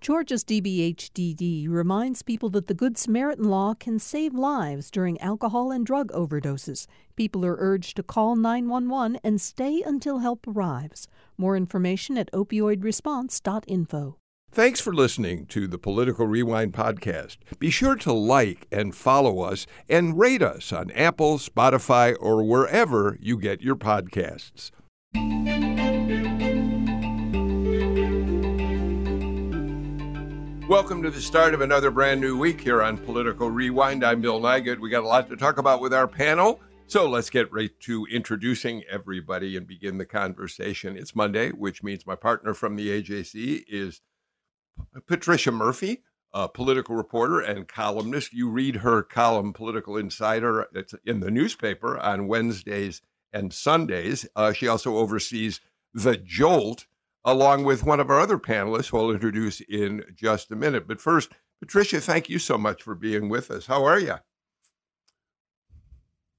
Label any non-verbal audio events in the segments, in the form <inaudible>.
Georgia's DBHDD reminds people that the Good Samaritan law can save lives during alcohol and drug overdoses. People are urged to call 911 and stay until help arrives. More information at opioidresponse.info. Thanks for listening to the Political Rewind podcast. Be sure to like and follow us and rate us on Apple, Spotify, or wherever you get your podcasts. Welcome to the start of another brand new week here on Political Rewind. I'm Bill Nigut. We got a lot to talk about with our panel. So let's get right to introducing everybody and begin the conversation. It's Monday, which means my partner from the AJC is Patricia Murphy, a political reporter and columnist. You read her column, Political Insider, it's in the newspaper on Wednesdays and Sundays. Uh, she also oversees The Jolt, along with one of our other panelists, who I'll introduce in just a minute. But first, Patricia, thank you so much for being with us. How are you?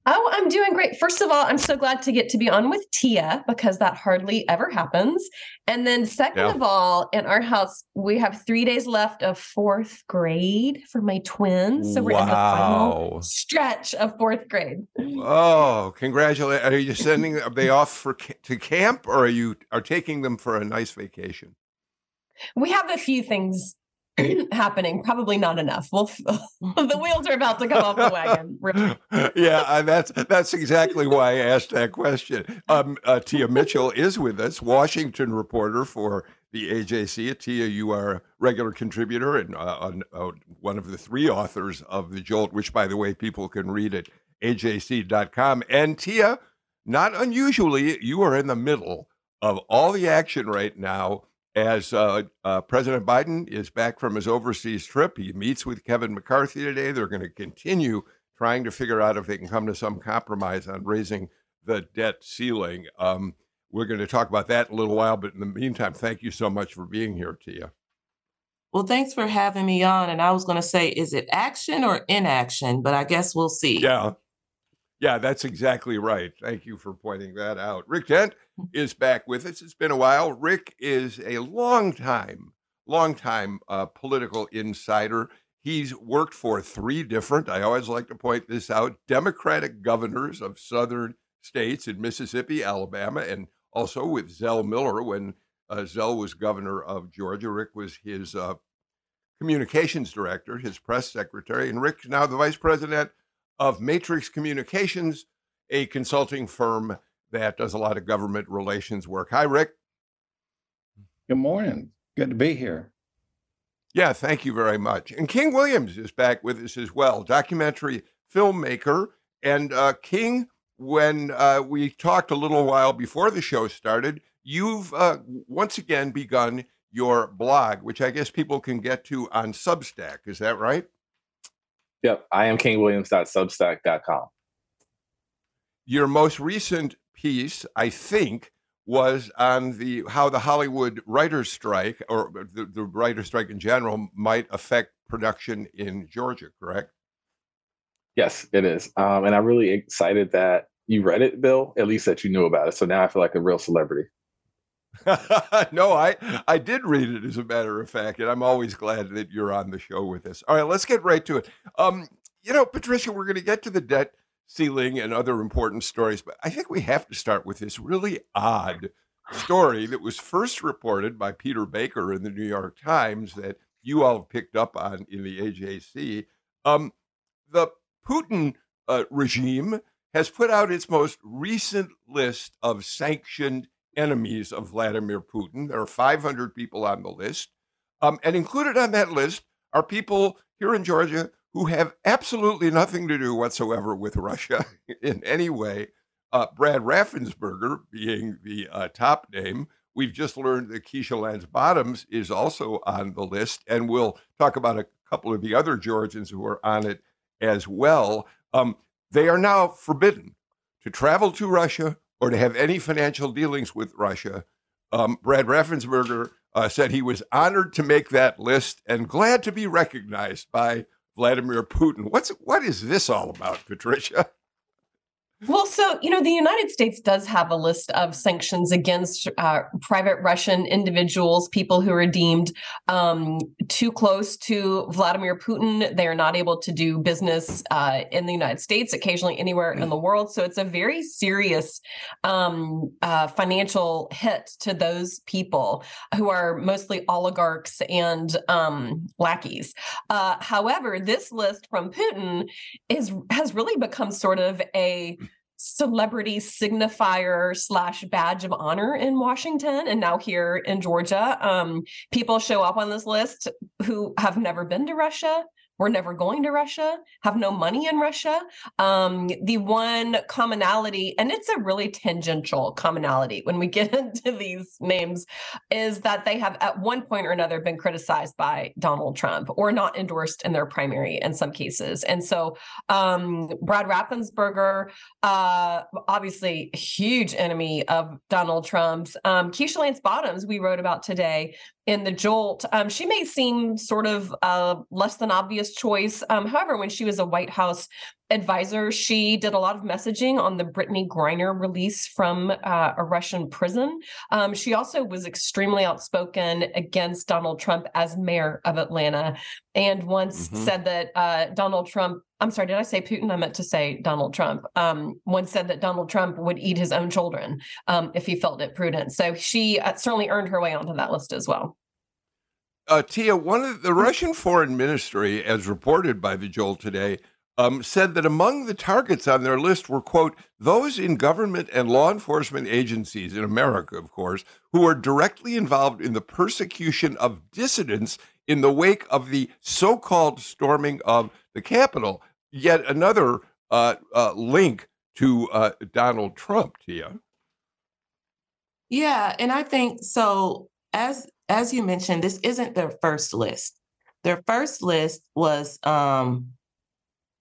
Oh, I'm doing great. First of all, I'm so glad to get to be on with Tia because that hardly ever happens. And then, second yeah. of all, in our house, we have three days left of fourth grade for my twins. So we're wow. in the final stretch of fourth grade. Oh, congratulations! Are you sending? Are they off for to camp, or are you are taking them for a nice vacation? We have a few things <laughs> happening. Probably not enough. Well, <laughs> the wheels are about to come off the wagon. <laughs> yeah, that's that's exactly why I asked that question. Um, uh, Tia Mitchell is with us, Washington reporter for the AJC. Tia, you are a regular contributor and uh, uh, one of the three authors of the Jolt, which, by the way, people can read at ajc.com. And Tia, not unusually, you are in the middle of all the action right now as uh, uh, President Biden is back from his overseas trip. He meets with Kevin McCarthy today. They're going to continue trying to figure out if they can come to some compromise on raising the debt ceiling. Um, we're going to talk about that in a little while, but in the meantime, thank you so much for being here, Tia. Well, thanks for having me on. And I was going to say, is it action or inaction? But I guess we'll see. Yeah. Yeah, that's exactly right. Thank you for pointing that out. Rick Dent is back with us. It's been a while. Rick is a long time, long time uh, political insider. He's worked for three different, I always like to point this out, Democratic governors of southern states in Mississippi, Alabama, and also with Zell Miller when uh, Zell was governor of Georgia. Rick was his uh, communications director, his press secretary, and Rick's now the vice president of Matrix Communications, a consulting firm that does a lot of government relations work. Hi, Rick. Good morning. Good to be here. Yeah, thank you very much. And King Williams is back with us as well, documentary filmmaker. And uh, King, when uh, we talked a little while before the show started, you've uh, once again begun your blog, which I guess people can get to on Substack. Is that right? Yep, I am kingwilliams.substack.com. Your most recent piece, I think, was on the how the Hollywood writers' strike or the, the writers' strike in general might affect production in Georgia. Correct? Yes, it is, um, and I'm really excited that you read it, Bill. At least that you knew about it. So now I feel like a real celebrity. <laughs> no, I I did read it as a matter of fact, and I'm always glad that you're on the show with us. All right, let's get right to it. Um, you know, Patricia, we're going to get to the debt ceiling and other important stories, but I think we have to start with this really odd story that was first reported by Peter Baker in the New York Times that you all picked up on in the AJC. Um, the Putin uh, regime has put out its most recent list of sanctioned enemies of Vladimir Putin. There are 500 people on the list. Um, and included on that list are people here in Georgia who have absolutely nothing to do whatsoever with Russia <laughs> in any way. Uh, Brad Raffensperger being the uh, top name. We've just learned that Keisha Lance Bottoms is also on the list, and we'll talk about a couple of the other Georgians who are on it as well. Um, they are now forbidden to travel to Russia or to have any financial dealings with Russia. Um, Brad Raffensperger uh, said he was honored to make that list and glad to be recognized by Vladimir Putin. What's what is this all about, Patricia? Well, so, you know, the United States does have a list of sanctions against uh, private Russian individuals, people who are deemed um, too close to Vladimir Putin. They are not able to do business uh, in the United States, occasionally anywhere in the world. So it's a very serious um, uh, financial hit to those people who are mostly oligarchs and um, lackeys. Uh, however, this list from Putin is has really become sort of a celebrity signifier slash badge of honor in Washington and now here in Georgia. Um, people show up on this list who have never been to Russia, we're never going to Russia, have no money in Russia. Um, the one commonality, and it's a really tangential commonality when we get <laughs> into these names, is that they have at one point or another been criticized by Donald Trump or not endorsed in their primary in some cases. And so um, Brad Raffensperger, uh, obviously huge enemy of Donald Trump's. Um, Keisha Lance Bottoms, we wrote about today, in the jolt um, she may seem sort of a less than obvious choice um, however when she was a white house advisor she did a lot of messaging on the brittney griner release from uh, a russian prison um, she also was extremely outspoken against donald trump as mayor of atlanta and once mm-hmm. said that uh, donald trump I'm sorry, did I say Putin? I meant to say Donald Trump. Um, once said that Donald Trump would eat his own children um, if he felt it prudent. So she uh, certainly earned her way onto that list as well. Uh, Tia, one of the Russian foreign ministry, as reported by the Jolt today, um, said that among the targets on their list were, quote, those in government and law enforcement agencies in America, of course, who are directly involved in the persecution of dissidents in the wake of the so called storming of the Capitol yet another uh, uh, link to uh, Donald Trump, Tia. Yeah, and I think so. As as you mentioned, this isn't their first list. Their first list was um,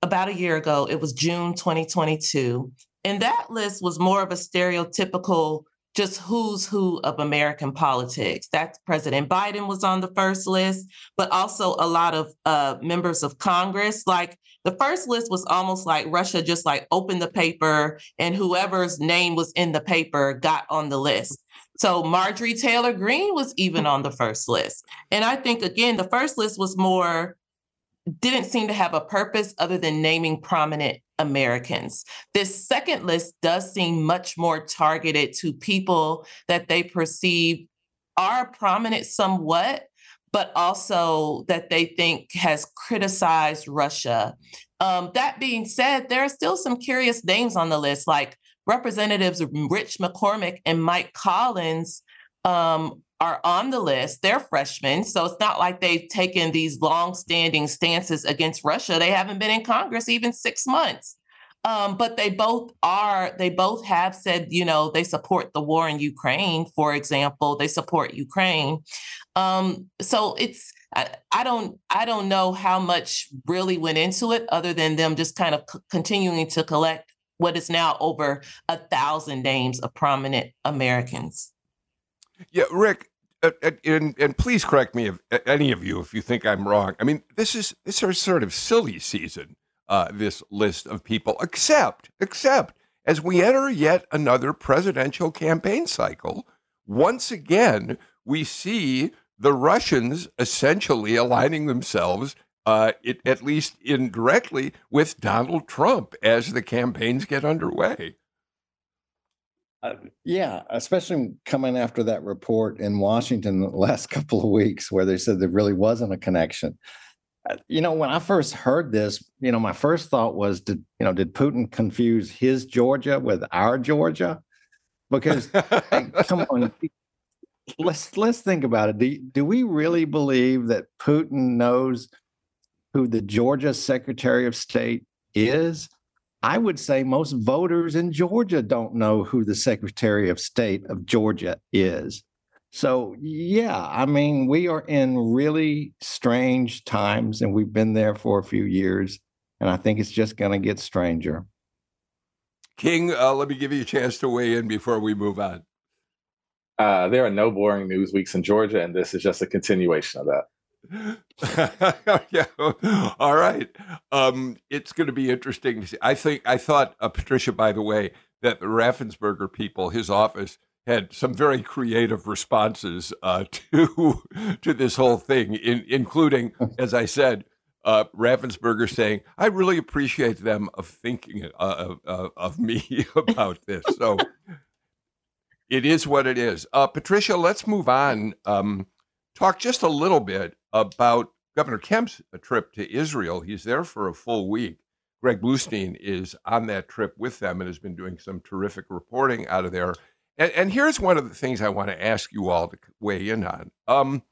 about a year ago. It was June 2022, and that list was more of a stereotypical just who's who of American politics. That President Biden was on the first list, but also a lot of uh, members of Congress. Like the first list was almost like Russia just like opened the paper and whoever's name was in the paper got on the list. So Marjorie Taylor Greene was even on the first list. And I think again, the first list was more didn't seem to have a purpose other than naming prominent Americans. This second list does seem much more targeted to people that they perceive are prominent somewhat, but also that they think has criticized Russia. Um, that being said, there are still some curious names on the list, like Representatives Rich McCormick and Mike Collins um, are on the list. They're freshmen. So it's not like they've taken these long-standing stances against Russia. They haven't been in Congress even six months. Um, but they both are, they both have said, you know, they support the war in Ukraine, for example. They support Ukraine. Um, so it's I, I, don't I don't know how much really went into it other than them just kind of c- continuing to collect what is now over a thousand names of prominent Americans. Yeah, Rick, and, and please correct me if any of you if you think I'm wrong. I mean, this is this is sort of silly season. Uh, this list of people, except except as we enter yet another presidential campaign cycle, once again we see the Russians essentially aligning themselves, uh, it, at least indirectly, with Donald Trump as the campaigns get underway. Uh, yeah, especially coming after that report in Washington the last <laughs> couple of weeks where they said there really wasn't a connection. Uh, you know, when I first heard this, you know, my first thought was, did you know, did Putin confuse his Georgia with our Georgia? Because hey, come on, <laughs> let's let's think about it. Do, do we really believe that Putin knows who the Georgia Secretary of State is? I would say most voters in Georgia don't know who the Secretary of State of Georgia is. So, yeah, I mean, we are in really strange times and we've been there for a few years. And I think it's just going to get stranger. King, uh, let me give you a chance to weigh in before we move on. Uh, there are no boring news weeks in Georgia, and this is just a continuation of that. <laughs> yeah. All right. Um, it's going to be interesting to see. I think I thought uh, Patricia, by the way, that the Raffensperger people, his office, had some very creative responses uh, <laughs> to to this whole thing, in, including, as I said, uh, Raffensperger saying, "I really appreciate them of thinking uh, of, of me <laughs> about this." So it is what it is. Uh, Patricia, let's move on. Um, talk just a little bit about Governor Kemp's trip to Israel. He's there for a full week. Greg Bluestein is on that trip with them and has been doing some terrific reporting out of there. And, and here's one of the things I want to ask you all to weigh in on. Um,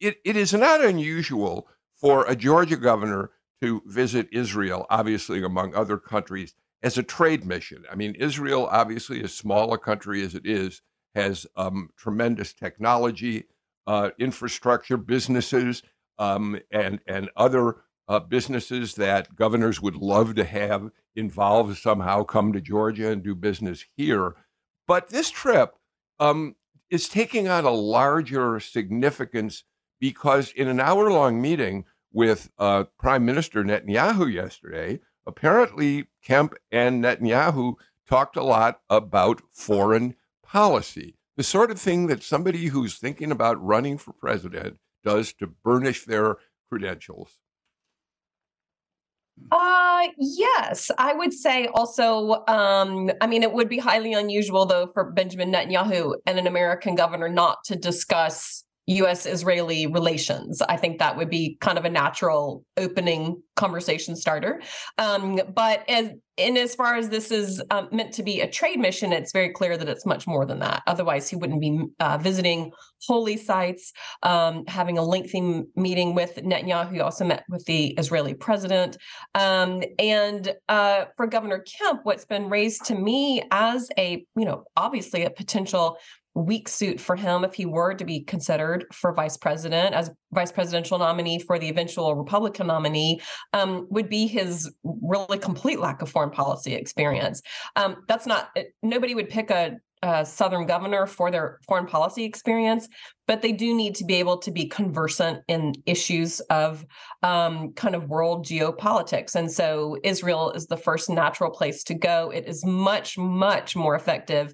it, it is not unusual for a Georgia governor to visit Israel, obviously, among other countries, as a trade mission. I mean, Israel, obviously, as small a country as it is, has um, tremendous technology, uh, infrastructure, businesses, um, and and other uh, businesses that governors would love to have involved somehow come to Georgia and do business here. But this trip um, is taking on a larger significance because in an hour long meeting with uh, Prime Minister Netanyahu yesterday, apparently Kemp and Netanyahu talked a lot about foreign policy, the sort of thing that somebody who's thinking about running for president does to burnish their credentials. Uh yes, I would say also um I mean it would be highly unusual though for Benjamin Netanyahu and an American governor not to discuss US Israeli relations. I think that would be kind of a natural opening conversation starter. Um, but as in as far as this is um, meant to be a trade mission, it's very clear that it's much more than that. Otherwise, he wouldn't be uh, visiting holy sites, um, having a lengthy meeting with Netanyahu. He also met with the Israeli president. Um, and uh, for Governor Kemp, what's been raised to me as a, you know, obviously a potential weak suit for him if he were to be considered for vice president as vice presidential nominee for the eventual Republican nominee um, would be his really complete lack of foreign policy experience. Um, that's not uh, nobody would pick a, a, Southern governor for their foreign policy experience, but they do need to be able to be conversant in issues of um, kind of world geopolitics. And so Israel is the first natural place to go. It is much, much more effective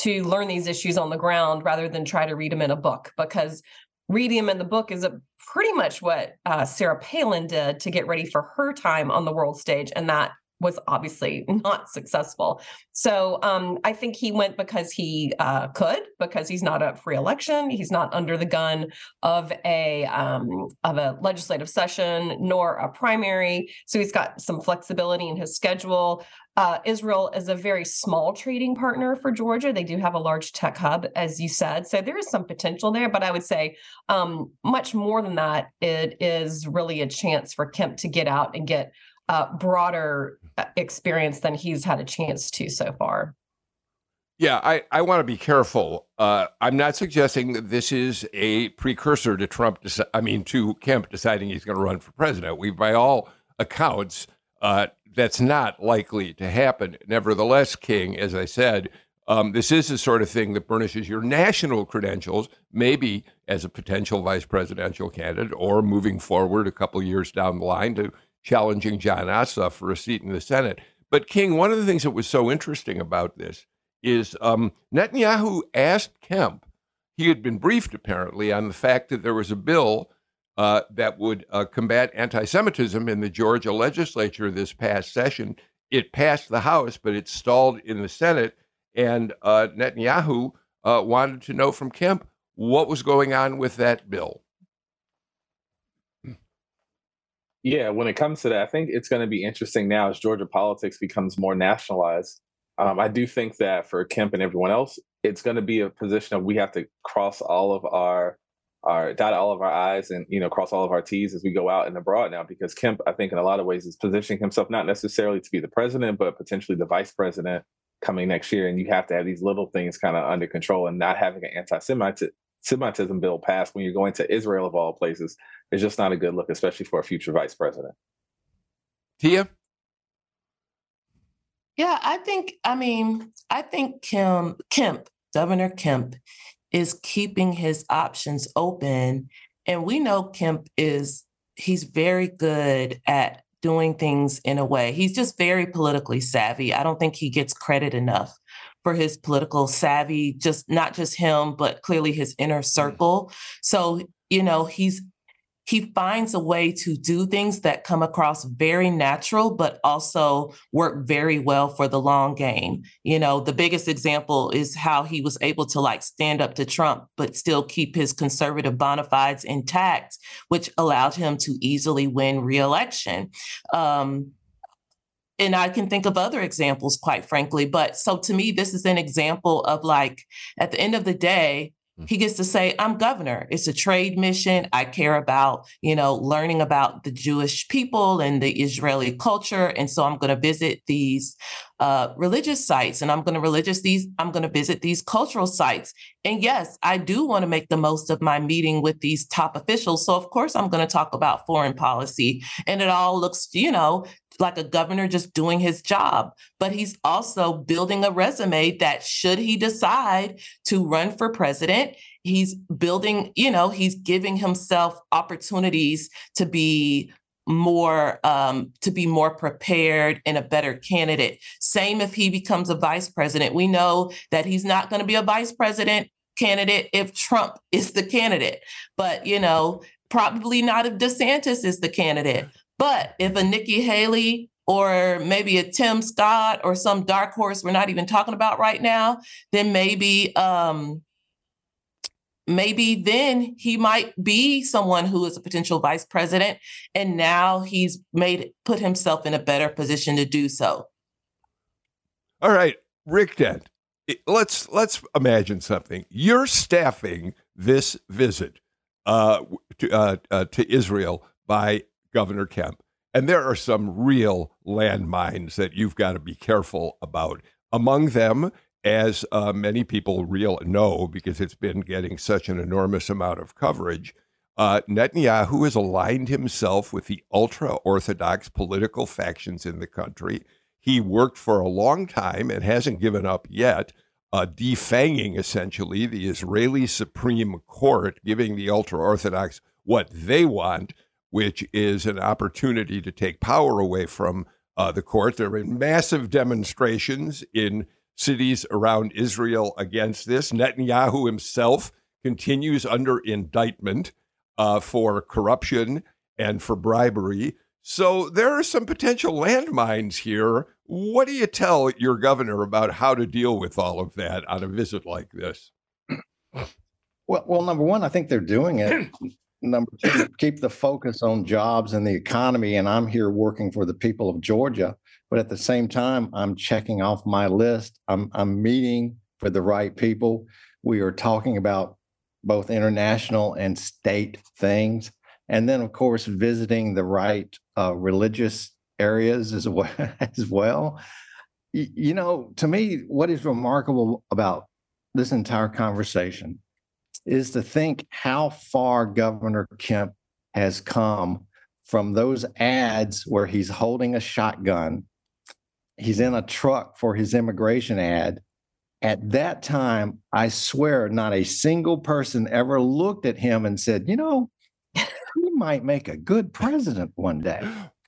to learn these issues on the ground rather than try to read them in a book because reading them in the book is a, pretty much what uh, Sarah Palin did to get ready for her time on the world stage. And that was obviously not successful. So um, I think he went because he uh, could, because he's not up for election. He's not under the gun of a um, of a legislative session nor a primary. So he's got some flexibility in his schedule. Uh, Israel is a very small trading partner for Georgia. They do have a large tech hub, as you said. So there is some potential there. But I would say um, much more than that, it is really a chance for Kemp to get out and get uh, broader experience than he's had a chance to so far. Yeah, I, I want to be careful. Uh, I'm not suggesting that this is a precursor to Trump. Deci- I mean, to Kemp deciding he's going to run for president. We, by all accounts, uh, that's not likely to happen. Nevertheless, King, as I said, um, this is the sort of thing that burnishes your national credentials, maybe as a potential vice presidential candidate, or moving forward a couple years down the line to challenging Jon Ossoff for a seat in the Senate. But King, one of the things that was so interesting about this is um, Netanyahu asked Kemp. He had been briefed apparently on the fact that there was a bill uh, that would uh, combat anti Semitism in the Georgia legislature this past session. It passed the House, but it stalled in the Senate. And uh, Netanyahu uh, wanted to know from Kemp what was going on with that bill. Yeah, when it comes to that, I think it's going to be interesting now as Georgia politics becomes more nationalized. Um, I do think that for Kemp and everyone else, it's going to be a position of we have to cross all of our our dot all of our I's and you know cross all of our T's as we go out and abroad now because Kemp, I think in a lot of ways is positioning himself not necessarily to be the president, but potentially the vice president coming next year. And you have to have these little things kind of under control and not having an anti-Semitic Semitism bill passed when you're going to Israel of all places is just not a good look, especially for a future vice president. Tia? Yeah, I think, I mean, I think Kim, Kemp, Governor Kemp, is keeping his options open And we know Kemp is, he's very good at doing things in a way. He's just very politically savvy. I don't think he gets credit enough for his political savvy, just not just him, but clearly his inner mm. circle. So, you know, he's he finds a way to do things that come across very natural, but also work very well for the long game. You know, the biggest example is how he was able to like stand up to Trump, but still keep his conservative bona fides intact, which allowed him to easily win reelection. Um, and I can think of other examples, quite frankly. But so to me, this is an example of like, at the end of the day, he gets to say, I'm governor. It's a trade mission. I care about, you know, learning about the Jewish people and the Israeli culture. And so I'm going to visit these uh, religious sites and I'm going to religious these, I'm going to visit these cultural sites. And yes, I do want to make the most of my meeting with these top officials. So of course I'm going to talk about foreign policy. And it all looks, you know, like a governor just doing his job, but he's also building a resume that should he decide to run for president, he's building, you know, he's giving himself opportunities to be more um, to be more prepared and a better candidate. Same if he becomes a vice president. We know that he's not going to be a vice president candidate if Trump <laughs> is the candidate, but you know, probably not if DeSantis is the candidate. But if a Nikki Haley or maybe a Tim Scott or some dark horse we're not even talking about right now, then maybe um, maybe then he might be someone who is a potential vice president and now he's made put himself in a better position to do so. All right, Rick Dent. Let's let's imagine something. You're staffing this visit uh, to, uh, uh, to Israel by Governor Kemp. And there are some real landmines that you've got to be careful about. Among them, as uh, many people real know because it's been getting such an enormous amount of coverage, uh, Netanyahu has aligned himself with the ultra orthodox political factions in the country. He worked for a long time and hasn't given up yet, uh, defanging essentially the Israeli Supreme Court, giving the ultra orthodox what they want which is an opportunity to take power away from uh, the court. There have been massive demonstrations in cities around Israel against this. Netanyahu himself continues under indictment uh, for corruption and for bribery. So there are some potential landmines here. What do you tell your governor about how to deal with all of that on a visit like this? Well, well, number one, I think they're doing it <clears throat> number two, keep the focus on jobs and the economy. And I'm here working for the people of Georgia. But at the same time, I'm checking off my list. I'm, I'm meeting for the right people. We are talking about both international and state things. And then, of course, visiting the right uh, religious areas as <laughs> well. As well. You know, to me, what is remarkable about this entire conversation is to think how far Governor Kemp has come from those ads where he's holding a shotgun, he's in a truck for his immigration ad. At that time, I swear not a single person ever looked at him and said, you know, he might make a good president one day.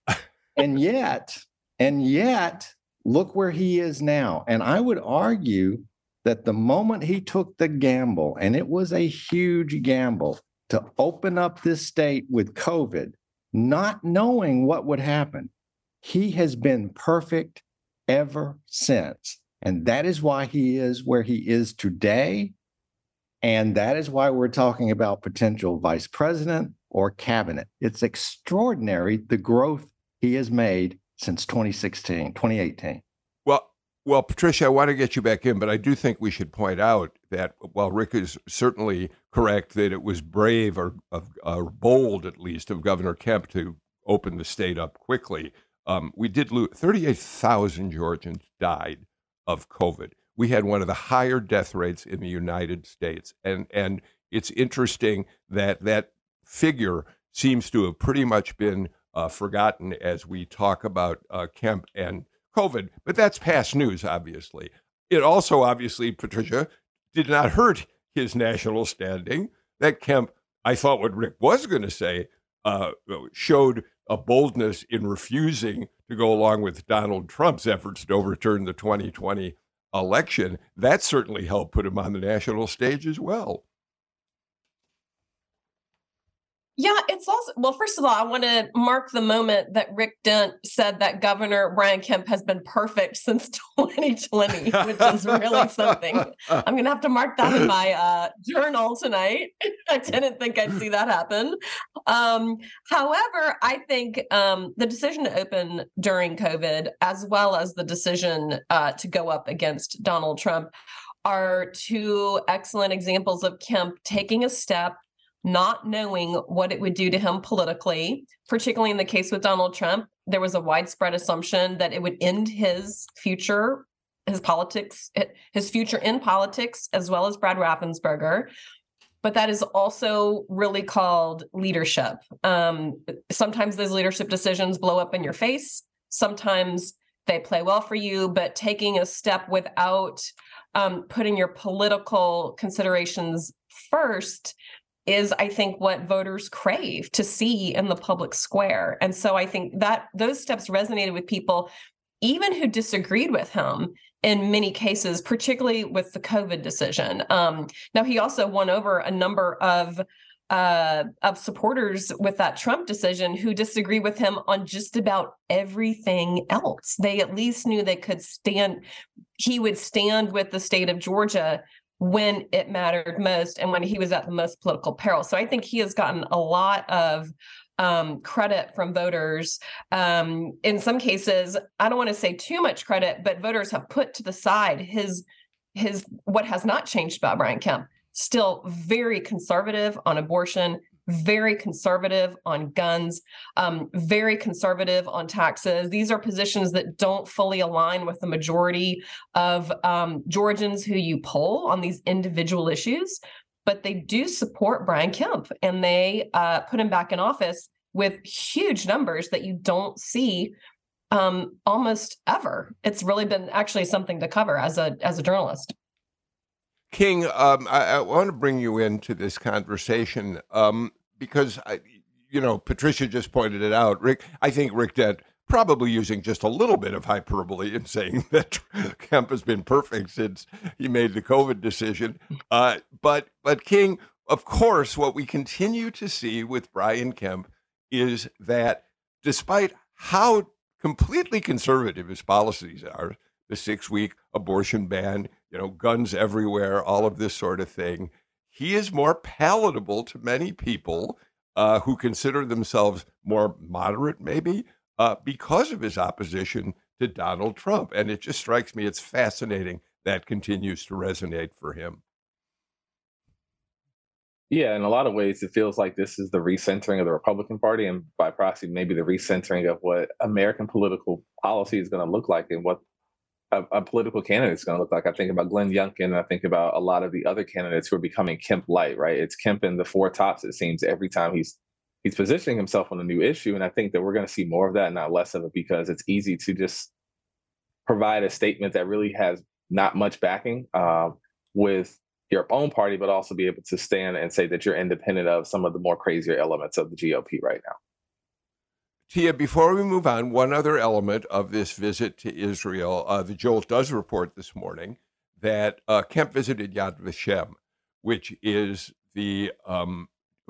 <gasps> and yet, and yet, look where he is now. And I would argue that the moment he took the gamble, and it was a huge gamble to open up this state with COVID, not knowing what would happen, he has been perfect ever since. And that is why he is where he is today. And that is why we're talking about potential vice president or cabinet. It's extraordinary the growth he has made since 2016, 2018. Well, Patricia, I want to get you back in, but I do think we should point out that while Rick is certainly correct that it was brave or, or bold, at least, of Governor Kemp to open the state up quickly, um, we did lose 38,000 Georgians died of COVID. We had one of the higher death rates in the United States, and and it's interesting that that figure seems to have pretty much been uh, forgotten as we talk about uh, Kemp and COVID, but that's past news, obviously. It also, obviously, Patricia, did not hurt his national standing that Kemp I thought what Rick was going to say uh, showed a boldness in refusing to go along with Donald Trump's efforts to overturn the 2020 election. That certainly helped put him on the national stage as well. Yeah, it's also well. First of all, I want to mark the moment that Rick Dent said that Governor Brian Kemp has been perfect since <laughs> 2020, which is really something. I'm going to have to mark that in my uh, journal tonight. <laughs> I didn't think I'd see that happen. Um, however, I think um, the decision to open during COVID, as well as the decision uh, to go up against Donald Trump, are two excellent examples of Kemp taking a step not knowing what it would do to him politically, particularly in the case with Donald Trump. There was a widespread assumption that it would end his future, his politics, his future in politics, as well as Brad Raffensperger. But that is also really called leadership. Um, sometimes those leadership decisions blow up in your face. Sometimes they play well for you, but taking a step without um, putting your political considerations first is I think what voters crave to see in the public square. And so I think that those steps resonated with people even who disagreed with him in many cases, particularly with the COVID decision. Um, now he also won over a number of uh, of supporters with that Trump decision who disagree with him on just about everything else. They at least knew they could stand, he would stand with the state of Georgia when it mattered most and when he was at the most political peril. So I think he has gotten a lot of um, credit from voters. Um, in some cases, I don't want to say too much credit, but voters have put to the side his his what has not changed about Brian Kemp. Still very conservative on abortion, very conservative on guns, um, very conservative on taxes. These are positions that don't fully align with the majority of um, Georgians who you poll on these individual issues, but they do support Brian Kemp and they uh, put him back in office with huge numbers that you don't see um, almost ever. It's really been actually something to cover as a as a journalist. King, um, I, I, want to bring you into this conversation um, because, I, you know, Patricia just pointed it out. Rick, I think Rick Dent probably using just a little bit of hyperbole in saying <laughs> that Kemp has been perfect since he made the COVID decision. Uh, but, but King, of course, what we continue to see with Brian Kemp is that despite how completely conservative his policies are, the six week abortion ban, you know, guns everywhere, all of this sort of thing. He is more palatable to many people uh, who consider themselves more moderate, maybe, uh, because of his opposition to Donald Trump. And it just strikes me it's fascinating that continues to resonate for him. Yeah, in a lot of ways, it feels like this is the recentering of the Republican Party, and by proxy, maybe the recentering of what American political policy is going to look like and what a, a political candidate is going to look like. I think about Glenn Youngkin. I think about a lot of the other candidates who are becoming Kemp light. Right? It's Kemp in the four tops. It seems every time he's he's positioning himself on a new issue, and I think that we're going to see more of that, not less of it, because it's easy to just provide a statement that really has not much backing uh, with your own party, but also be able to stand and say that you're independent of some of the more crazier elements of the GOP right now. Tia, before we move on, one other element of this visit to Israel. Uh, the Jolt does report this morning that uh, Kemp visited Yad Vashem, which is the um,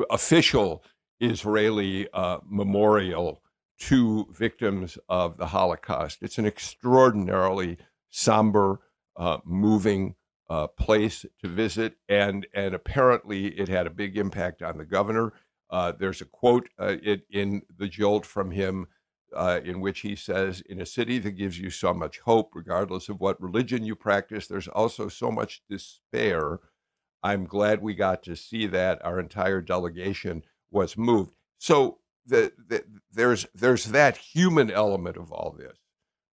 official Israeli uh, memorial to victims of the Holocaust. It's an extraordinarily somber, uh, moving uh, place to visit, and and apparently it had a big impact on the governor. Uh, there's a quote uh, in, in, the Jolt from him uh, in which he says, In a city that gives you so much hope, regardless of what religion you practice, there's also so much despair. I'm glad we got to see that. Our entire delegation was moved. So the, the, there's, there's that human element of all this.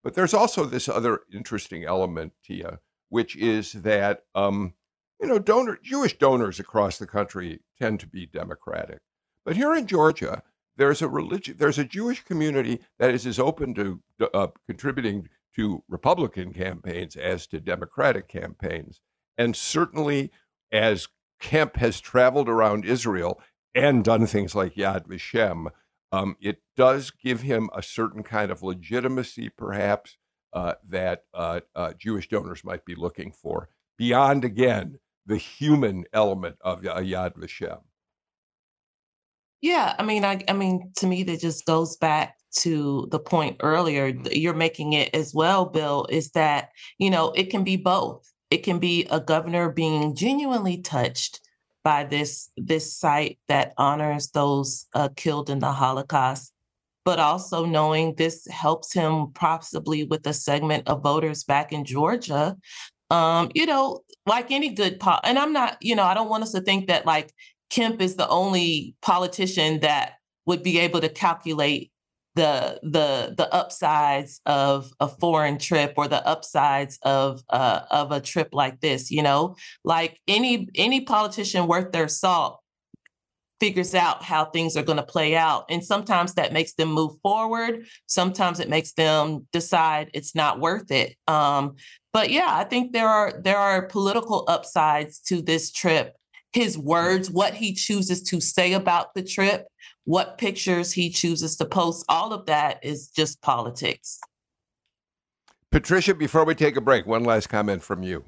But there's also this other interesting element, Tia, which is that um, you know donor Jewish donors across the country tend to be democratic. But here in Georgia, there's a religion, there's a Jewish community that is as open to uh, contributing to Republican campaigns as to Democratic campaigns. And certainly, as Kemp has traveled around Israel and done things like Yad Vashem, um, it does give him a certain kind of legitimacy, perhaps, uh, that uh, uh, Jewish donors might be looking for, beyond, again, the human element of Yad Vashem. Yeah, I mean, I, I mean, to me, that just goes back to the point earlier. You're making it as well, Bill. Is that you know it can be both. It can be a governor being genuinely touched by this this site that honors those uh, killed in the Holocaust, but also knowing this helps him possibly with a segment of voters back in Georgia. Um, you know, like any good po- and I'm not, you know, I don't want us to think that like Kemp is the only politician that would be able to calculate the the the upsides of a foreign trip or the upsides of uh, of a trip like this you know? Like any any politician worth their salt figures out how things are going to play out and sometimes that makes them move forward sometimes it makes them decide it's not worth it um, but yeah i think there are there are political upsides to this trip his words, what he chooses to say about the trip, what pictures he chooses to post, all of that is just politics. Patricia, before we take a break, one last comment from you.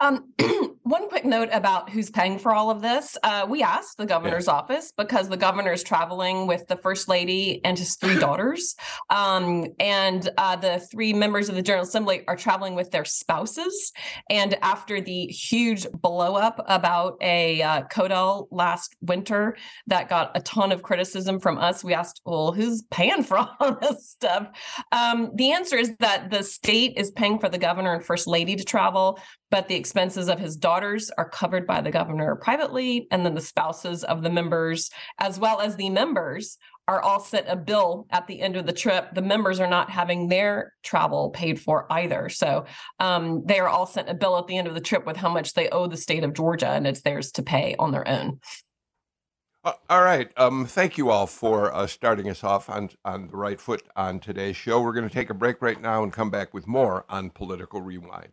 Um, <clears throat> one quick note about who's paying for all of this. Uh, we asked the governor's yeah. office because the governor is traveling with the first lady and his three <laughs> daughters. Um, and uh, the three members of the General Assembly are traveling with their spouses. And after the huge blowup about a uh, Kotel last winter that got a ton of criticism from us, we asked, well, who's paying for <laughs> all this stuff? Um, the answer is that the state is paying for the governor and first lady to travel but the expenses of his daughters are covered by the governor privately. And then the spouses of the members, as well as the members, are all sent a bill at the end of the trip. The members are not having their travel paid for either. So um, they are all sent a bill at the end of the trip with how much they owe the state of Georgia, and it's theirs to pay on their own. All right. Um, thank you all for uh, starting us off on, on the right foot on today's show. We're going to take a break right now and come back with more on Political Rewind.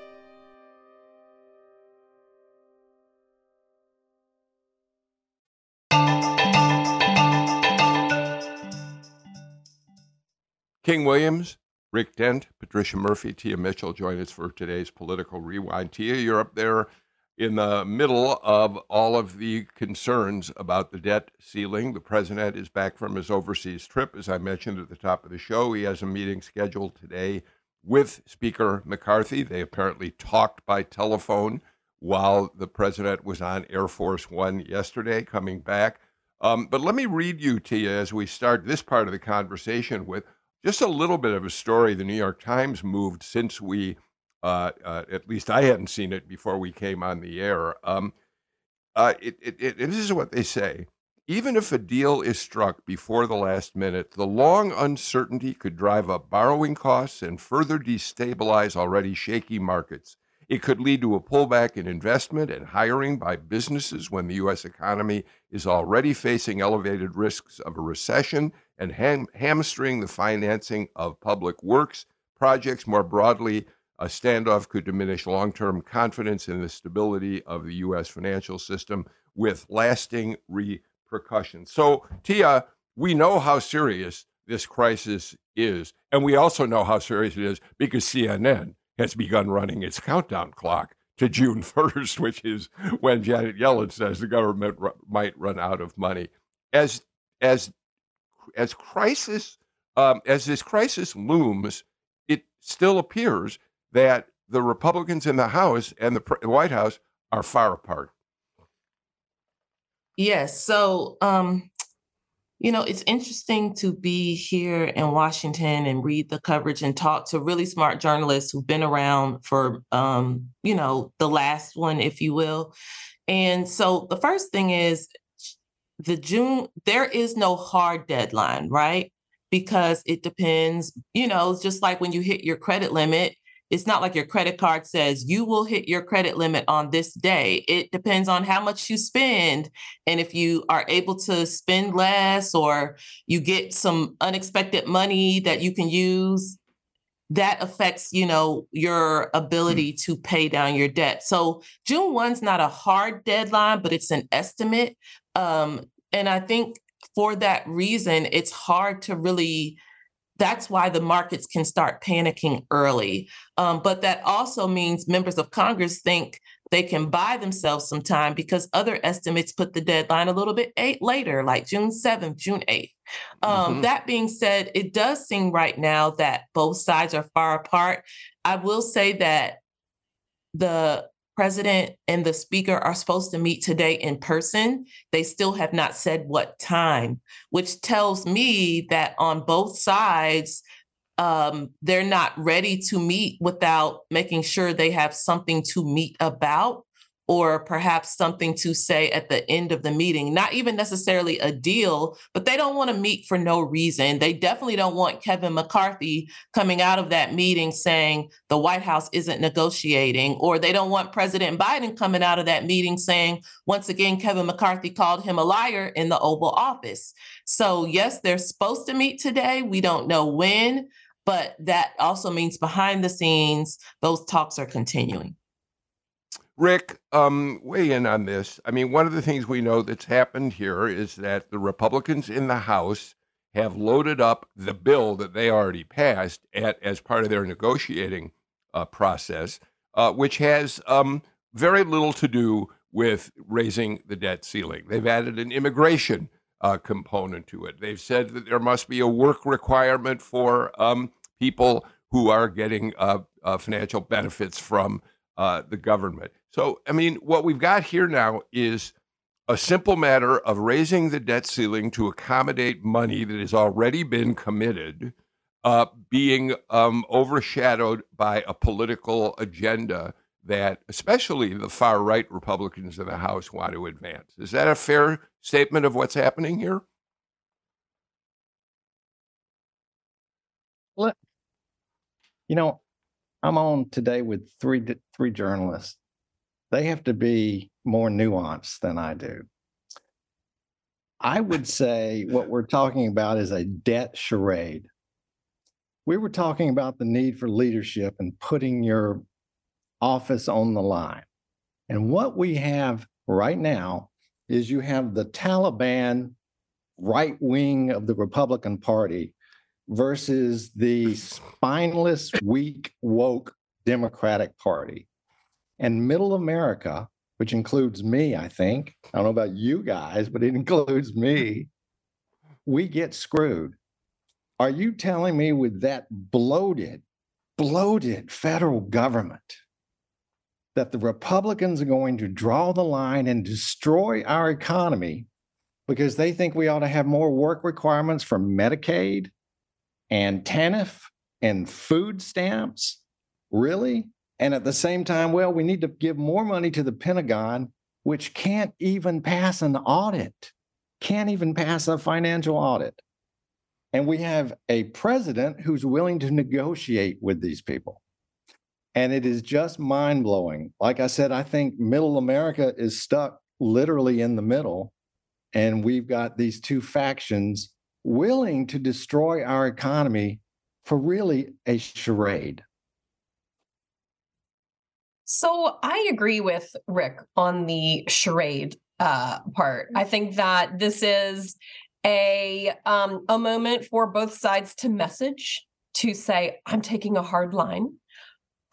King Williams, Rick Dent, Patricia Murphy, Tia Mitchell join us for today's political rewind. Tia, you're up there in the middle of all of the concerns about the debt ceiling. The president is back from his overseas trip. As I mentioned at the top of the show, he has a meeting scheduled today with Speaker McCarthy. They apparently talked by telephone while the president was on Air Force One yesterday, coming back. Um, but let me read you, Tia, as we start this part of the conversation with just a little bit of a story the New York Times moved since we, uh, uh, at least I hadn't seen it before we came on the air. Um, uh, it, it, it, this is what they say. Even if a deal is struck before the last minute, the long uncertainty could drive up borrowing costs and further destabilize already shaky markets. It could lead to a pullback in investment and hiring by businesses when the U.S. economy is already facing elevated risks of a recession and ham- hamstring the financing of public works projects. More broadly, a standoff could diminish long term confidence in the stability of the U.S. financial system with lasting repercussions. So, Tia, we know how serious this crisis is. And we also know how serious it is because CNN has begun running its countdown clock to June <laughs> 1st, which is when Janet Yellen says the government r- might run out of money. As as as crisis um, as this crisis looms, it still appears that the Republicans in the House and the, White House are far apart. Yes. So, um, you know, it's interesting to be here in Washington and read the coverage and talk to really smart journalists who've been around for, um, you know, the last one, if you will. And so the first thing is the June, there is no hard deadline, right? Because it depends, you know, just like when you hit your credit limit, it's not like your credit card says you will hit your credit limit on this day. It depends on how much you spend. And if you are able to spend less or you get some unexpected money that you can use, that affects, you know, your hmm. ability to pay down your debt. So June 1's not a hard deadline, but it's an estimate. Um, and I think for that reason, it's hard to really that's why the markets can start panicking early. Um, but that also means members of Congress think they can buy themselves some time because other estimates put the deadline a little bit eight later, like June 7th, June 8th. Um, mm-hmm. That being said, it does seem right now that both sides are far apart. I will say that the president and the speaker are supposed to meet today in person. They still have not said what time, which tells me that on both sides, um, they're not ready to meet without making sure they have something to meet about or perhaps something to say at the end of the meeting. Not even necessarily a deal, but they don't want to meet for no reason. They definitely don't want Kevin McCarthy coming out of that meeting saying the White House isn't negotiating, or they don't want President Biden coming out of that meeting saying, once again, Kevin McCarthy called him a liar in the Oval Office. So, yes, they're supposed to meet today. We don't know when, but that also means behind the scenes, those talks are continuing. Rick, um, weigh in on this. I mean, one of the things we know that's happened here is that the Republicans in the House have loaded up the bill that they already passed at, as part of their negotiating uh, process, uh, which has um, very little to do with raising the debt ceiling. They've added an immigration uh, component to it. They've said that there must be a work requirement for um, people who are getting uh, uh, financial benefits from uh, the government. So, I mean, what we've got here now is a simple matter of raising the debt ceiling to accommodate money that has already been committed, uh, being um, overshadowed by a political agenda that especially the far right Republicans in the House want to advance. Is that a fair statement of what's happening here? Well, you know, I'm on today with three three journalists they have to be more nuanced than I do. I would say what we're talking about is a debt charade. We were talking about the need for leadership and putting your office on the line. And what we have right now is you have the Taliban right wing of the Republican Party versus the spineless, weak, woke Democratic Party and middle America, which includes me, I think. I don't know about you guys, but it <laughs> includes me. We get screwed. Are you telling me with that bloated, bloated federal government that the Republicans are going to draw the line and destroy our economy because they think we ought to have more work requirements for Medicaid and TANF and food stamps? Really? And at the same time, well, we need to give more money to the Pentagon, which can't even pass an audit, can't even pass a financial audit. And we have a president who's willing to negotiate with these people. And it is just mind blowing. Like I said, I think middle America is stuck literally in the middle. And we've got these two factions willing to destroy our economy for really a charade. So I agree with Rick on the charade uh, part. I think that this is a um, a moment for both sides to message to say, "I'm taking a hard line.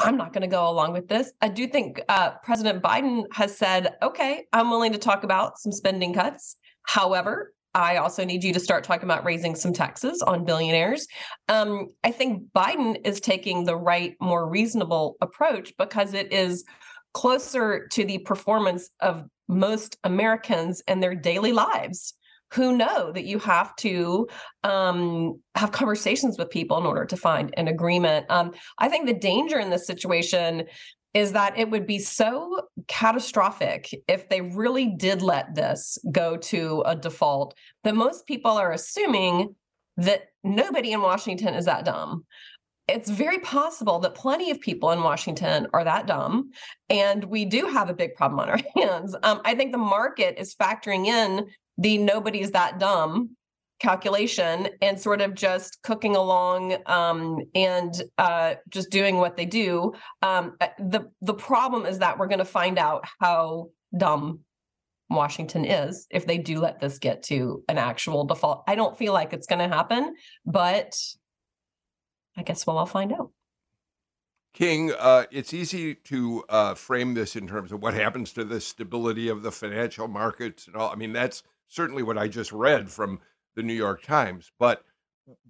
I'm not going to go along with this." I do think uh, President Biden has said, "Okay, I'm willing to talk about some spending cuts." However, I also need you to start talking about raising some taxes on billionaires. Um, I think Biden is taking the right, more reasonable approach because it is closer to the performance of most Americans in their daily lives who know that you have to um, have conversations with people in order to find an agreement. Um, I think the danger in this situation is that it would be so catastrophic if they really did let this go to a default that most people are assuming that nobody in Washington is that dumb. It's very possible that plenty of people in Washington are that dumb, and we do have a big problem on our <laughs> hands. Um, I think the market is factoring in the nobody's that dumb calculation and sort of just cooking along um, and uh, just doing what they do. Um, uh, the the problem is that we're going to find out how dumb Washington is if they do let this get to an actual default. I don't feel like it's going to happen, but I guess we'll all find out. King, uh, it's easy to uh, frame this in terms of what happens to the stability of the financial markets and all. I mean, that's certainly what I just read from the New York Times. But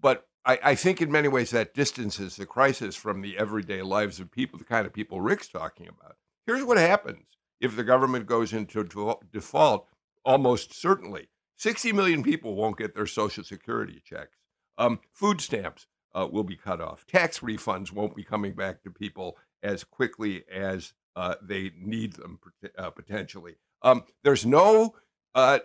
but I, I think in many ways that distances the crisis from the everyday lives of people, the kind of people Rick's talking about. Here's what happens if the government goes into default, almost certainly. 60 million people won't get their Social Security checks. Um, food stamps uh, will be cut off. Tax refunds won't be coming back to people as quickly as uh, they need them uh, potentially. Um, there's no uh,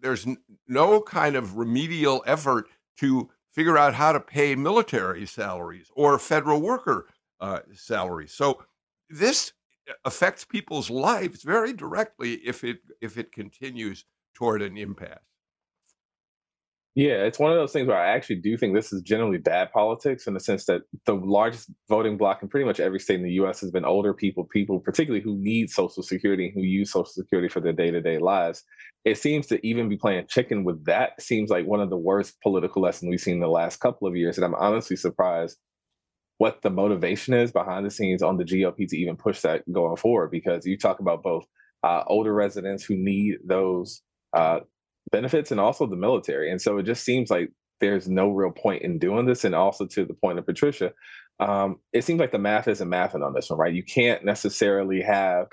there's no kind of remedial effort to figure out how to pay military salaries or federal worker uh, salaries. So this affects people's lives very directly if it if it continues toward an impasse. Yeah, it's one of those things where I actually do think this is generally bad politics in the sense that the largest voting bloc in pretty much every state in the US has been older people, people particularly who need Social Security, who use Social Security for their day to day lives. It seems to even be playing chicken with that seems like one of the worst political lessons we've seen in the last couple of years. And I'm honestly surprised what the motivation is behind the scenes on the GOP to even push that going forward because you talk about both uh, older residents who need those uh, benefits and also the military. And so it just seems like there's no real point in doing this. And also to the point of Patricia, um, it seems like the math isn't mathing on this one, right? You can't necessarily have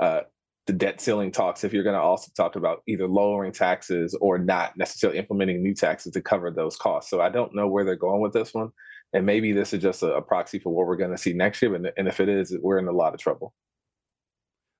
uh, the debt ceiling talks if you're going to also talk about either lowering taxes or not necessarily implementing new taxes to cover those costs. So I don't know where they're going with this one. And maybe this is just a, a proxy for what we're going to see next year. And, and if it is, we're in a lot of trouble.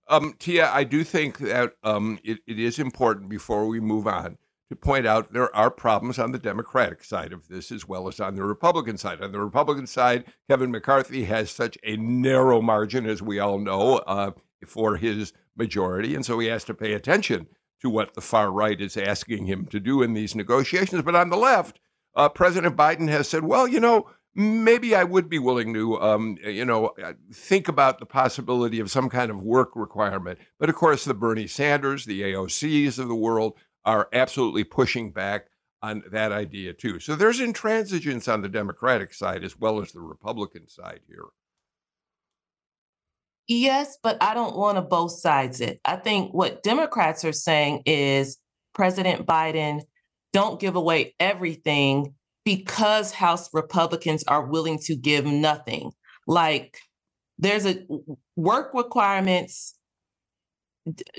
Um, Tia, I do think that um, it, it is important before we move on to point out there are problems on the Democratic side of this as well as on the Republican side. On the Republican side, Kevin McCarthy has such a narrow margin, as we all know, uh, for his majority. And so he has to pay attention to what the far right is asking him to do in these negotiations. But on the left, uh, President Biden has said, well, you know, maybe I would be willing to, um, you know, uh, think about the possibility of some kind of work requirement. But of course, the Bernie Sanders, the AOCs of the world are absolutely pushing back on that idea too. So there's intransigence on the Democratic side as well as the Republican side here. Yes, but I don't want to both sides it. I think what Democrats are saying is President Biden, don't give away everything because House Republicans are willing to give nothing. Like there's a work requirements.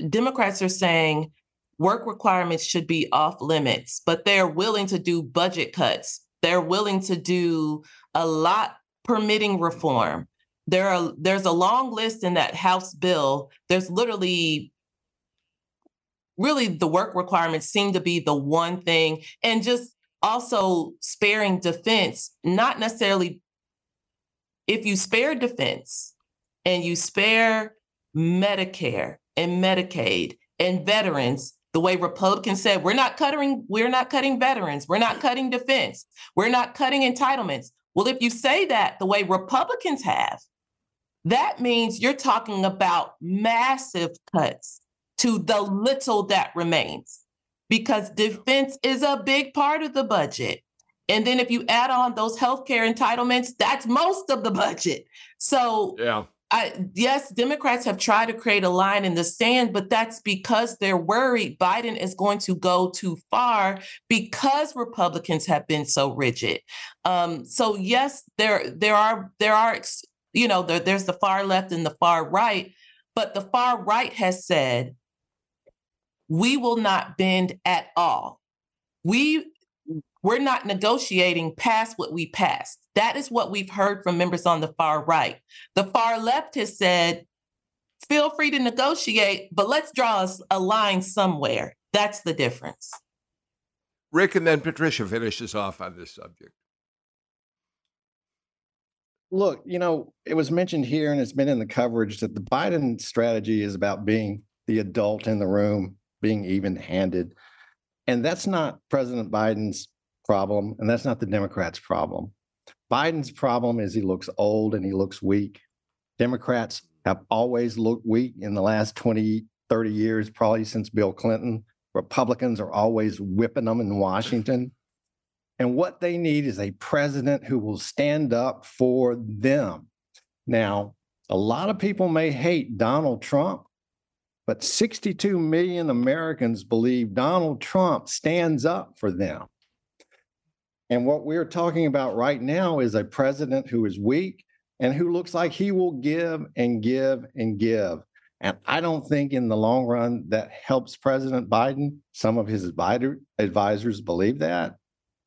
Democrats are saying work requirements should be off limits, but they're willing to do budget cuts. They're willing to do a lot permitting reform. There are there's a long list in that House bill. There's literally really the work requirements seem to be the one thing and just also sparing defense, not necessarily if you spare defense and you spare Medicare and Medicaid and veterans, the way Republicans said, we're not cutting, we're not cutting veterans, we're not cutting defense, we're not cutting entitlements. Well, if you say that the way Republicans have, that means you're talking about massive cuts to the little that remains because defense is a big part of the budget. And then if you add on those healthcare entitlements, that's most of the budget. So yeah. I, yes, Democrats have tried to create a line in the sand, but that's because they're worried Biden is going to go too far because Republicans have been so rigid. Um, so yes, there there are there are you know there, there's the far left and the far right, but the far right has said we will not bend at all. We we're not negotiating past what we passed. That is what we've heard from members on the far right. The far left has said feel free to negotiate, but let's draw a line somewhere. That's the difference. Rick and then Patricia finishes off on this subject. Look, you know, it was mentioned here and it's been in the coverage that the Biden strategy is about being the adult in the room, being even handed. And that's not President Biden's problem. And that's not the Democrats' problem. Biden's problem is he looks old and he looks weak. Democrats have always looked weak in the last 20, 30 years, probably since Bill Clinton. Republicans are always whipping them in Washington. And what they need is a president who will stand up for them. Now, a lot of people may hate Donald Trump, but 62 million Americans believe Donald Trump stands up for them. And what we're talking about right now is a president who is weak and who looks like he will give and give and give. And I don't think in the long run that helps President Biden. Some of his advisors believe that.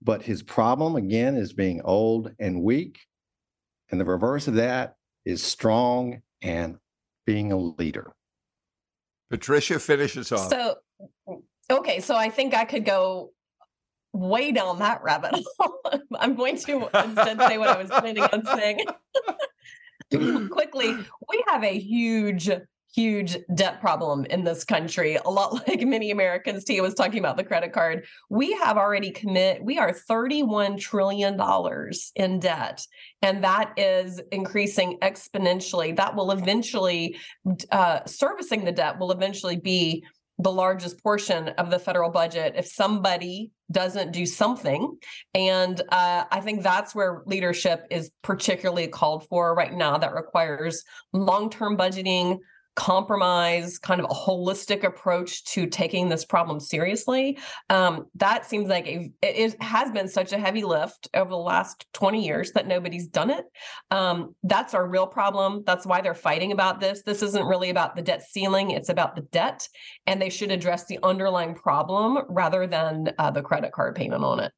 But his problem, again, is being old and weak. And the reverse of that is strong and being a leader. Patricia finishes off. So, okay. So I think I could go way down that rabbit hole. <laughs> I'm going to instead say what I was planning on saying. <laughs> <laughs> Quickly, we have a huge huge debt problem in this country a lot <laughs> like many americans tia was talking about the credit card we have already commit we are 31 trillion dollars in debt and that is increasing exponentially that will eventually uh, servicing the debt will eventually be the largest portion of the federal budget if somebody doesn't do something. And uh, I think that's where leadership is particularly called for right now. That requires long term budgeting, compromise, kind of a holistic approach to taking this problem seriously. Um, that seems like a, it has been such a heavy lift over the last 20 years that nobody's done it. Um, that's our real problem. That's why they're fighting about this. This isn't really about the debt ceiling, it's about the debt, and they should address the underlying problem rather than uh, the credit card payment on it.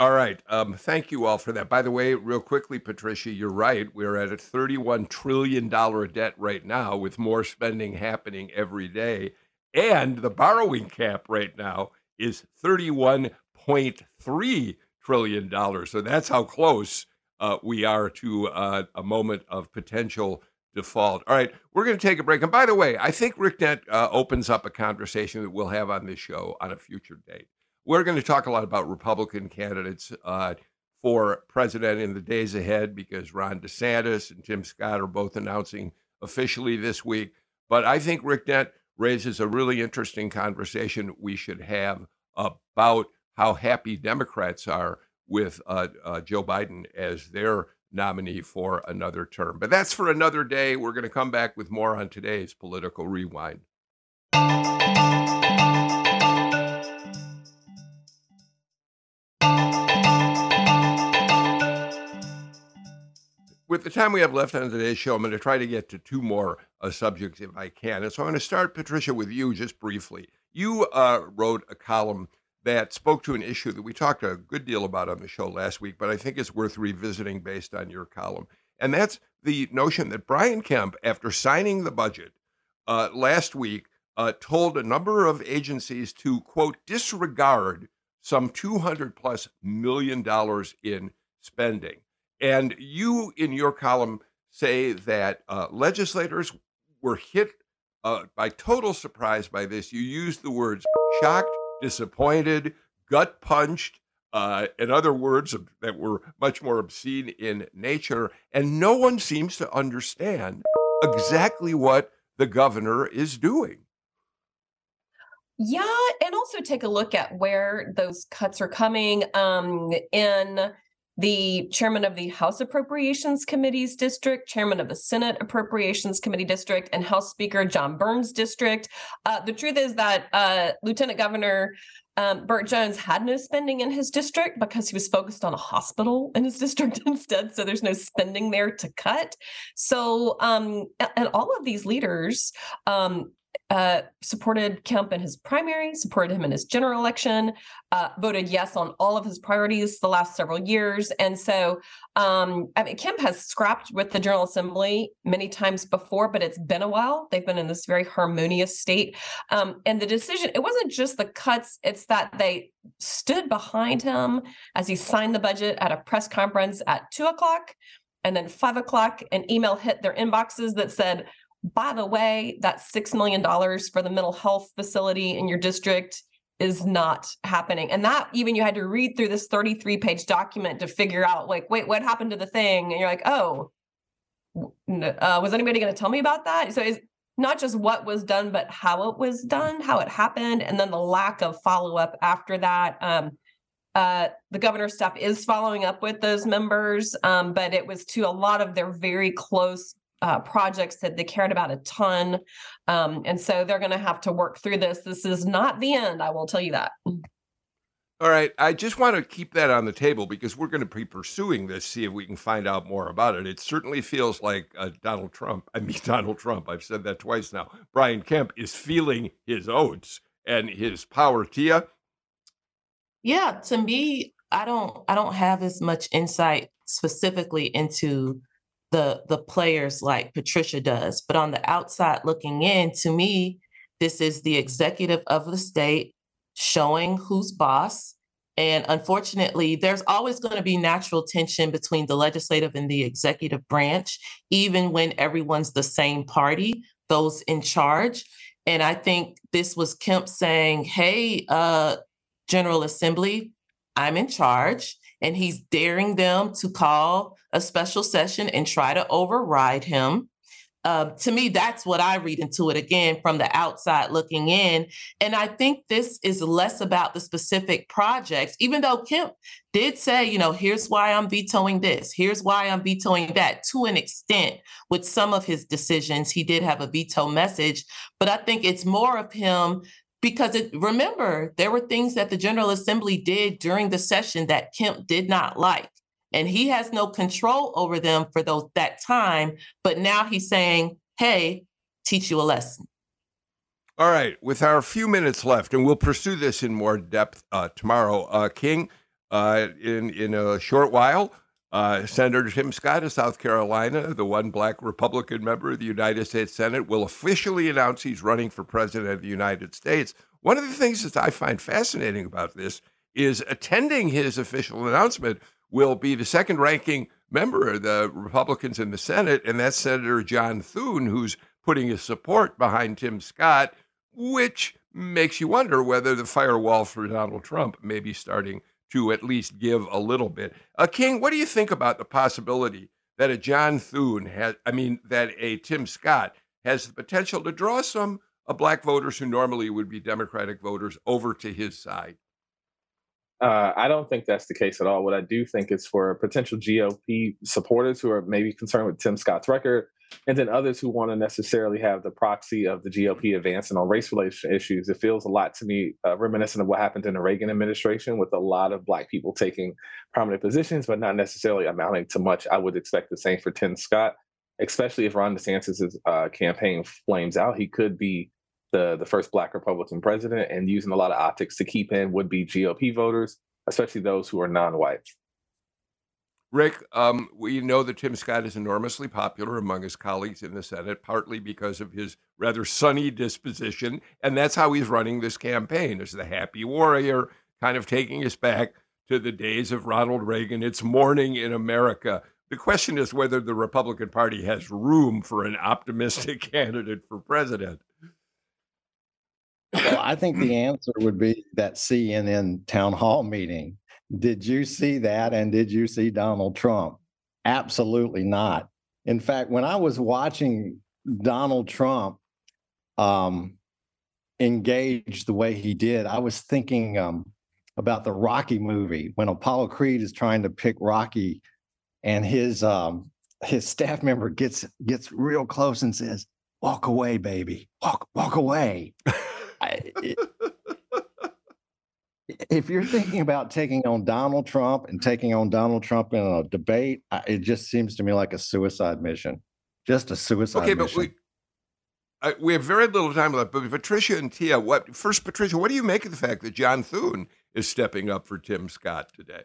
All right. Um, thank you all for that. By the way, real quickly, Patricia, you're right. We're at a $31 trillion debt right now with more spending happening every day. And the borrowing cap right now is $31.3 trillion. So that's how close uh, we are to uh, a moment of potential default. All right, we're going to take a break. And by the way, I think Rick Dent uh, opens up a conversation that we'll have on this show on a future date. We're going to talk a lot about Republican candidates uh, for president in the days ahead because Ron DeSantis and Tim Scott are both announcing officially this week. But I think Rick Dent raises a really interesting conversation we should have about how happy Democrats are with uh, uh, Joe Biden as their nominee for another term. But that's for another day. We're going to come back with more on today's Political Rewind. With the time we have left on today's show, I'm going to try to get to two more uh, subjects if I can. And so I'm going to start, Patricia, with you just briefly. You uh, wrote a column that spoke to an issue that we talked a good deal about on the show last week, but I think it's worth revisiting based on your column. And that's the notion that Brian Kemp, after signing the budget uh, last week, uh, told a number of agencies to, quote, disregard some 200 plus million dollars in spending. And you, in your column, say that uh, legislators were hit uh, by total surprise by this. You use the words shocked, disappointed, gut punched, uh, and other words that were much more obscene in nature. And no one seems to understand exactly what the governor is doing. Yeah, and also take a look at where those cuts are coming. Um, in the chairman of the House Appropriations Committee's district, chairman of the Senate Appropriations Committee district, and House Speaker Jon Burns' district. Uh, the truth is that uh, Lieutenant Governor um, Burt Jones had no spending in his district because he was focused on a hospital in his <laughs> district instead. So there's no spending there to cut. So, um, and all of these leaders um, uh, supported Kemp in his primary, supported him in his general election, uh, voted yes on all of his priorities the last several years. And so um, I mean, Kemp has scrapped with the General Assembly many times before, but it's been a while. They've been in this very harmonious state. Um, and the decision, it wasn't just the cuts, it's that they stood behind him as he signed the budget at a press conference at two o'clock. And then five o'clock, an email hit their inboxes that said, by the way, that $6 million for the mental health facility in your district is not happening. And that even you had to read through this 33 page document to figure out, like, wait, what happened to the thing? And you're like, oh, uh, was anybody going to tell me about that? So it's not just what was done, but how it was done, how it happened, and then the lack of follow up after that. Um, uh, the governor's staff is following up with those members, um, but it was to a lot of their very close uh, projects that they cared about a ton. Um, and so they're going to have to work through this. This is not the end, I will tell you that. All right. I just want to keep that on the table because we're going to be pursuing this, see if we can find out more about it. It certainly feels like uh, Donald Trump, I mean, <laughs> Donald Trump, I've said that twice now. Brian Kemp is feeling his oats and his power. Tia? Yeah, to me, I don't I don't have as much insight specifically into the the players like Patricia does. But on the outside looking in, to me, this is the executive of the state showing who's boss. And unfortunately, there's always going to be natural tension between the legislative and the executive branch, even when everyone's the same party, those in charge. And I think this was Kemp saying, hey, uh, General Assembly, I'm in charge and he's daring them to call a special session and try to override him. Uh, to me, that's what I read into it again from the outside looking in. And I think this is less about the specific projects, even though Kemp did say, you know, here's why I'm vetoing this, here's why I'm vetoing that to an extent with some of his decisions. He did have a veto message, but I think it's more of him because it, remember there were things that the general assembly did during the session that kemp did not like and he has no control over them for those that time but now he's saying hey teach you a lesson all right with our few minutes left and we'll pursue this in more depth uh, tomorrow uh, king uh, in in a short while uh, Senator Tim Scott of South Carolina, the one black Republican member of the United States Senate, will officially announce he's running for president of the United States. One of the things that I find fascinating about this is attending his official announcement will be the second ranking member of the Republicans in the Senate, and that's Senator John Thune, who's putting his support behind Tim Scott, which makes you wonder whether the firewall for Donald Trump may be starting to at least give a little bit. Uh, King, what do you think about the possibility that a John Thune has, I mean, that a Tim Scott has the potential to draw some uh, black voters who normally would be Democratic voters over to his side? Uh, I don't think that's the case at all. What I do think is for potential GOP supporters who are maybe concerned with Tim Scott's record, and then others who want to necessarily have the proxy of the GOP advancing on race related issues. It feels a lot to me uh, reminiscent of what happened in the Reagan administration, with a lot of Black people taking prominent positions, but not necessarily amounting to much. I would expect the same for Tim Scott, especially if Ron DeSantis' uh, campaign flames out. He could be the the first Black Republican president, and using a lot of optics to keep in would be GOP voters, especially those who are non-white. Rick, um, we know that Tim Scott is enormously popular among his colleagues in the Senate, partly because of his rather sunny disposition. And that's how he's running this campaign as the happy warrior, kind of taking us back to the days of Ronald Reagan. It's morning in America. The question is whether the Republican Party has room for an optimistic <laughs> candidate for president. Well, I think the answer would be that CNN town hall meeting did you see that? And did you see Donald Trump? Absolutely not. In fact, when I was watching Donald Trump um, engage the way he did, I was thinking um, about the Rocky movie when Apollo Creed is trying to pick Rocky, and his um, his staff member gets gets real close and says, "Walk away, baby. Walk walk away." I, it, <laughs> if you're thinking about taking on Donald Trump and taking on Donald Trump in a debate, it just seems to me like a suicide mission. Just a suicide mission. okay, mission. but we uh, we have very little time left, but Patricia and Tia, what first, Patricia, what do you make of the fact that John Thune is stepping up for Tim Scott today?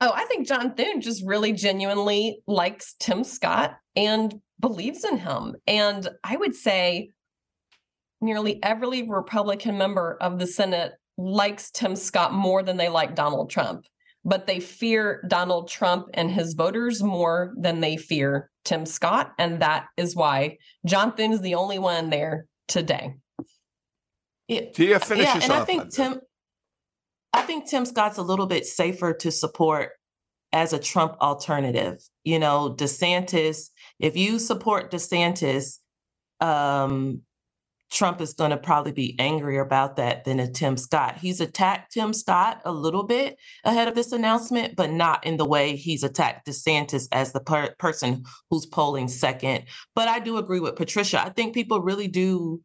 Oh, I think John Thune just really genuinely likes Tim Scott and believes in him. And I would say nearly every Republican member of the Senate likes Tim Scott more than they like Donald Trump, but they fear Donald Trump and his voters more than they fear Tim Scott. And that is why John Thune is the only one there today. Yeah, Tia finishes yeah, and I think Tim, I think Tim Scott's a little bit safer to support as a Trump alternative. You know, DeSantis, if you support DeSantis, um, Trump is going to probably be angrier about that than a Tim Scott. He's attacked Tim Scott a little bit ahead of this announcement, but not in the way he's attacked DeSantis as the per- person who's polling second. But I do agree with Patricia. I think people really do,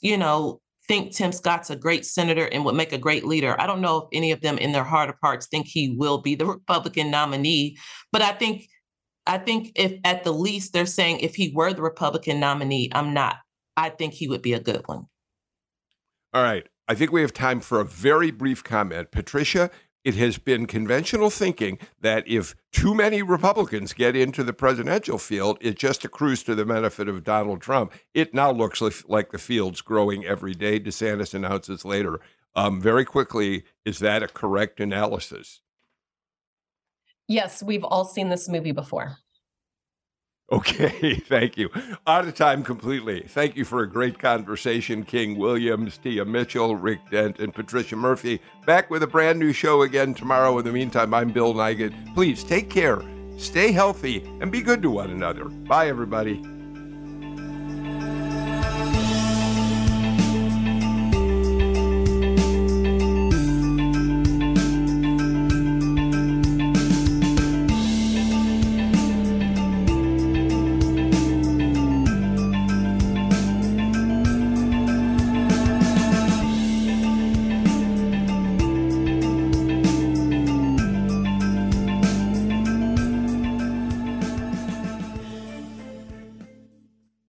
you know, think Tim Scott's a great senator and would make a great leader. I don't know if any of them in their heart of hearts think he will be the <laughs> Republican nominee, but I think I think if at the least they're saying if he were the Republican nominee, I'm not. I think he would be a good one. All right. I think we have time for a very brief comment. Patricia, it has been conventional thinking that if too many Republicans get into the presidential field, it just accrues to the benefit of Donald Trump. It now looks like the field's growing every day. DeSantis announces later. Um, very quickly, is that a correct analysis? Yes, we've all seen this movie before. Okay, <laughs> thank you. Out of time completely. Thank you for a great conversation, King Williams, Tia Mitchell, Rick Dent, and Patricia Murphy. Back with a brand new show again tomorrow. In the meantime, I'm Bill Nigut. Please take care, stay healthy, and be good to one another. Bye, everybody.